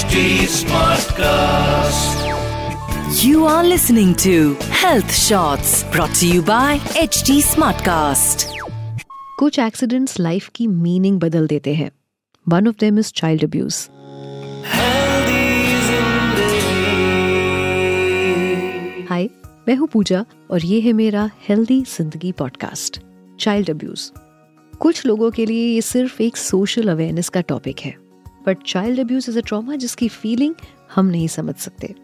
HD Smartcast. You are listening to Health Shots brought to you by HD Smartcast. कुछ accidents life की meaning बदल देते हैं one of them is child abuse hi मैं हूँ पूजा और ये है मेरा हेल्दी ज़िंदगी पॉडकास्ट चाइल्ड अब्यूज कुछ लोगों के लिए ये सिर्फ़ एक सोशल अवेयरनेस का टॉपिक है but child abuse is a trauma जिसकी फीलिंग हम नहीं समझ सकते।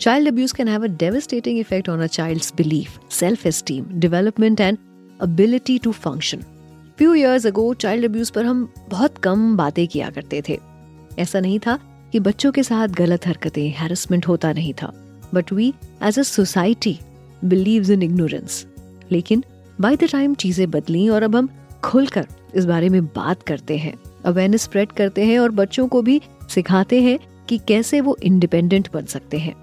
Child abuse can have a devastating effect on a child's belief self esteem development and ability to function few years ago child abuse पर हम बहुत कम बातें किया करते थे। ऐसा नहीं था कि बच्चों के साथ गलत हरकतें हैरसमेंट होता नहीं था। But we as a society believe in ignorance लेकिन बाय द टाइम चीज़ें बदली और अब हम खुलकर इस बारे में बात करते हैं। अवेयरनेस स्प्रेड करते हैं और बच्चों को भी सिखाते हैं कि कैसे वो इंडिपेंडेंट बन सकते हैं।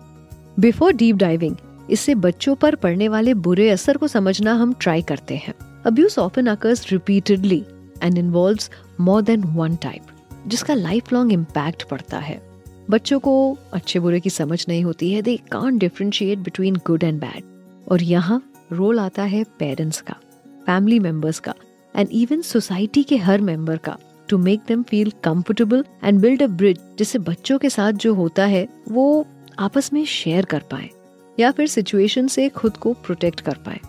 बिफोर डीप डाइविंग इससे बच्चों पर पड़ने वाले बुरे असर को समझना हम ट्राई करते हैं। Abuse often occurs repeatedly and involves more than one type जिसका लाइफ लॉन्ग इम्पैक्ट पड़ता है। बच्चों को अच्छे बुरे की समझ नहीं होती है they can differentiate between good and bad और यहाँ रोल आता है पेरेंट्स का फैमिली मेंबर्स का एंड इवन सोसाइटी के हर मेंबर का। To make them feel comfortable and build a bridge जिससे बच्चों के साथ जो होता है, वो आपस में शेयर कर पाए, या फिर सिचुएशन से खुद को प्रोटेक्ट कर पाए।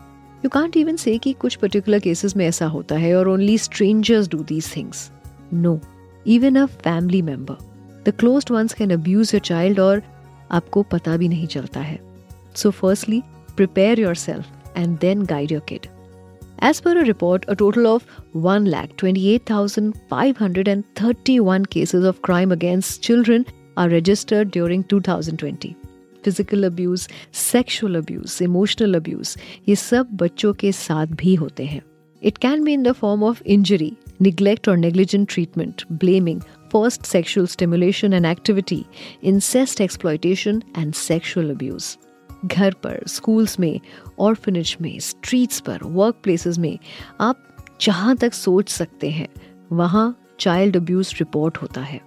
यू कांट इवन से कि कुछ पर्टिकुलर केसेस में ऐसा होता है और only strangers do these things no even a family member the close ones can abuse your child और आपको पता भी नहीं चलता है। So firstly prepare yourself and then guide your kid As per a report, a total of 1,28,531 cases of crime against children are registered during 2020. Physical abuse sexual abuse emotional abuse ये सब बच्चों के साथ भी होते हैं it can be in the form of injury neglect or negligent treatment, blaming, forced sexual stimulation and activity, incest exploitation, and sexual abuse. घर पर स्कूल्स में ऑर्फनेज में स्ट्रीट्स पर वर्क प्लेसेस में, आप जहाँ तक सोच सकते हैं, वहाँ चाइल्ड अब्यूज रिपोर्ट होता है।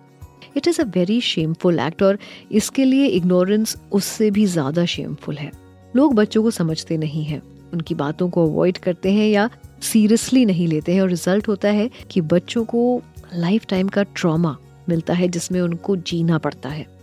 It is a very shameful act और इसके लिए इग्नोरेंस उससे भी ज़्यादा शेमफुल है। लोग बच्चों को समझते नहीं हैं। उनकी बातों को अवॉइड करते हैं या सीरियसली नहीं लेते हैं और रिज़ल्ट होता है कि बच्चों को लाइफ टाइम का ट्रॉमा मिलता है जिसमें उनको जीना पड़ता है।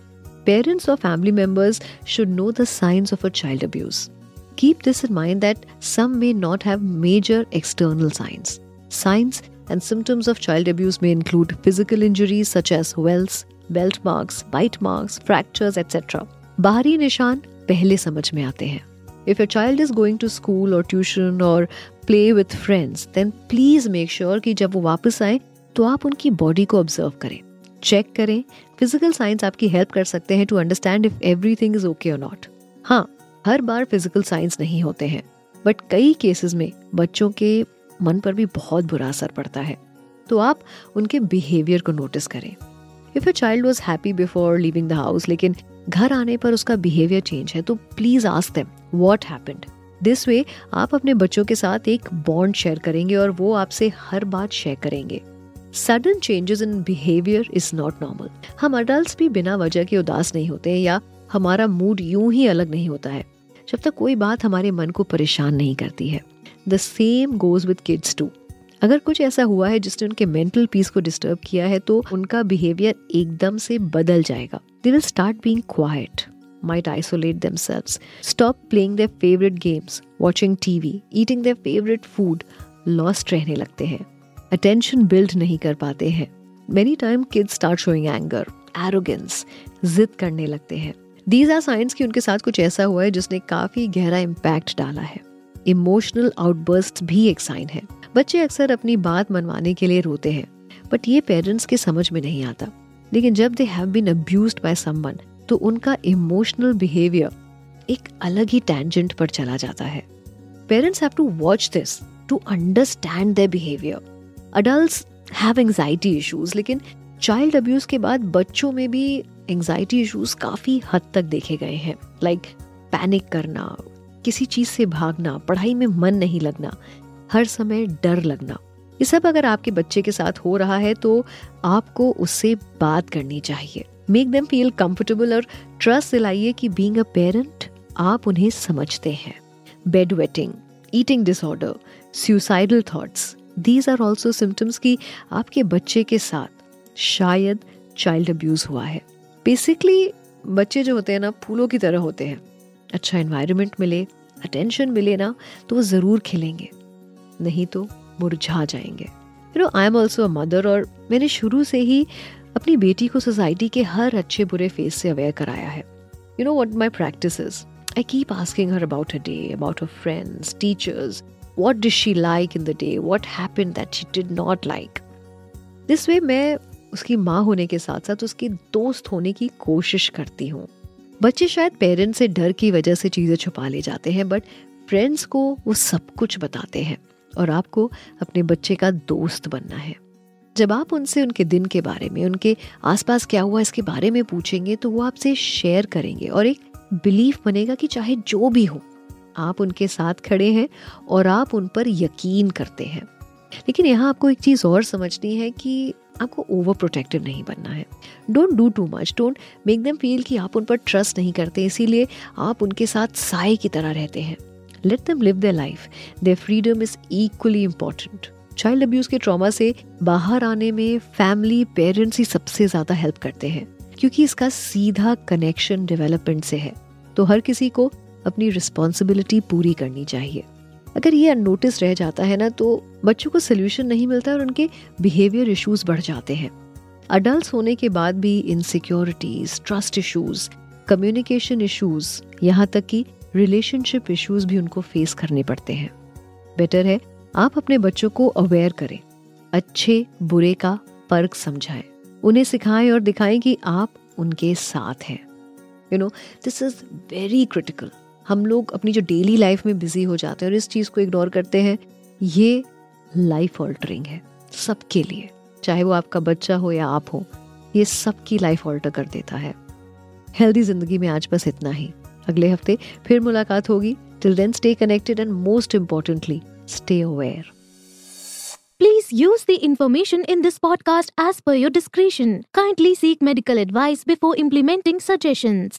parents or family members should know the signs of a child abuse. Keep this in mind that some may not have major external signs. Signs and symptoms of child abuse may include physical injuries such as welts, belt marks, bite marks, fractures, etc. बाहरी निशान पहले समझ में आते हैं If your child is going to school or tuition or play with friends, then please make sure कि जब वो वापस आए तो आप उनकी बॉडी को ऑब्जर्व करें चेक करें फ़िज़िकल साइंस आपकी हेल्प कर सकते हैं to understand if everything is okay और नॉट हाँ हर बार फ़िज़िकल साइंस नहीं होते हैं बट कई केसेस में बच्चों के मन पर भी बहुत बुरा असर पड़ता है। तो आप उनके बिहेवियर को नोटिस करें। If a child was happy before leaving the house लेकिन घर आने पर उसका बिहेवियर चेंज है तो please ask them what happened this way आप अपने बच्चों के साथ एक बॉन्ड शेयर करेंगे और वो आपसे हर बात शेयर करेंगे। Sudden changes in behaviour is not normal हम अडल्ट भी बिना वजह के उदास नहीं होते या हमारा मूड यूँ ही अलग नहीं होता है। जब तक कोई बात हमारे मन को परेशान नहीं करती है। The same goes with kids too अगर कुछ ऐसा हुआ है जिसने उनके मेंटल पीस को डिस्टर्ब किया है तो उनका बिहेवियर एकदम से बदल जाएगा। They will start being quiet might isolate themselves, stop playing their favorite games, watching TV, eating their favorite food, lost रहने लगते हैं। अटेंशन बिल्ड नहीं कर पाते हैं। Many time kids start showing anger arrogance जिद करने लगते हैं। दीज आर साइंस कि उनके साथ कुछ ऐसा हुआ है जिसने काफ़ी गहरा इम्पैक्ट डाला है। इमोशनल आउटबर्स्ट भी एक साइन है। बच्चे अक्सर अपनी बात मनवाने के लिए रोते हैं बट ये पेरेंट्स के समझ में नहीं आता। लेकिन जब they have been abused by someone तो उनका इमोशनल बिहेवियर एक अलग ही टेंजेंट पर चला जाता है। Parents have to watch this to understand their behaviour adult have anxiety issues लेकिन चाइल्ड अब्यूज के बाद बच्चों में भी एंग्जाइटी इश्यूज़ काफ़ी हद तक देखे गए हैं। लाइक पैनिक करना, किसी चीज़ से भागना, पढ़ाई में मन नहीं लगना, हर समय डर लगना। ये सब अगर आपके बच्चे के साथ हो रहा है तो आपको उससे बात करनी चाहिए। मेक देम फील कंफर्टेबल और ट्रस्ट दिलाइए कि बीइंग अ पेरेंट आप उन्हें समझते हैं। Bed wetting eating disorder suicidal thoughts these are also symptoms कि आपके बच्चे के साथ शायद चाइल्ड अब्यूज हुआ है। बेसिकली बच्चे जो होते हैं ना, फूलों की तरह होते हैं। अच्छा इन्वायरमेंट मिले अटेंशन मिले ना तो वो ज़रूर खिलेंगे। नहीं तो मुरझा जाएँगे। You know I am also a mother और मैंने शुरू से ही अपनी बेटी को सोसाइटी के हर अच्छे बुरे फेस से अवेयर कराया है। You know what my practice I keep asking her about a day about her friends teachers what does she like in the day what happen that she did not like this way मैं उसकी माँ होने के साथ साथ उसकी दोस्त होने की कोशिश करती हूँ। बच्चे शायद पेरेंट्स से डर की वजह से चीज़ें छुपा ले जाते हैं बट फ्रेंड्स को वो सब कुछ बताते हैं और आपको अपने बच्चे का दोस्त बनना है। जब आप उनसे उनके दिन के बारे में, उनके आसपास क्या हुआ इसके बारे में पूछेंगे तो वो आपसे शेयर करेंगे और एक बिलीफ बनेगा कि चाहे जो भी हो आप उनके साथ खड़े हैं और आप उन पर यकीन करते हैं। लेकिन यहाँ आपको एक चीज़ और समझनी है कि आपको ओवर प्रोटेक्टिव नहीं बनना है। Don't do too much don't make them feel कि आप उन पर ट्रस्ट नहीं करते, इसीलिए आप उनके साथ साय की तरह रहते हैं। Let them live their life their freedom is equally important child abuse के ट्रॉमा से बाहर आने में फैमिली पेरेंट्स ही सबसे ज़्यादा हेल्प करते हैं, क्योंकि इसका सीधा कनेक्शन डेवलपमेंट से है। तो हर किसी को अपनी रिस्पॉन्सिबिलिटी पूरी करनी चाहिए। अगर ये अनोटिस रह जाता है ना तो बच्चों को सोल्यूशन नहीं मिलता और उनके बिहेवियर इश्यूज़ बढ़ जाते हैं। अडल्ट होने के बाद भी insecurities trust issues communication issues यहाँ तक कि रिलेशनशिप इश्यूज़ भी उनको फेस करने पड़ते हैं। बेटर है, आप अपने बच्चों को अवेयर करें, अच्छे, बुरे का फ़र्क समझाएँ, उन्हें सिखाएँ और दिखाएँ कि आप उनके साथ हैं। You know this is very critical हम लोग अपनी जो डेली लाइफ में बिज़ी हो जाते हैं और इस चीज़ को इग्नोर करते हैं, ये लाइफ ऑल्टरिंग है सबके लिए। चाहे वो आपका बच्चा हो या आप हो, ये सबकी लाइफ ऑल्टर कर देता है। हेल्दी ज़िंदगी में आज बस इतना ही। अगले हफ़्ते फिर मुलाकात होगी। Till then stay connected and most importantly stay aware Please use the information in this podcast as per your discretion. Kindly seek medical advice before implementing suggestions.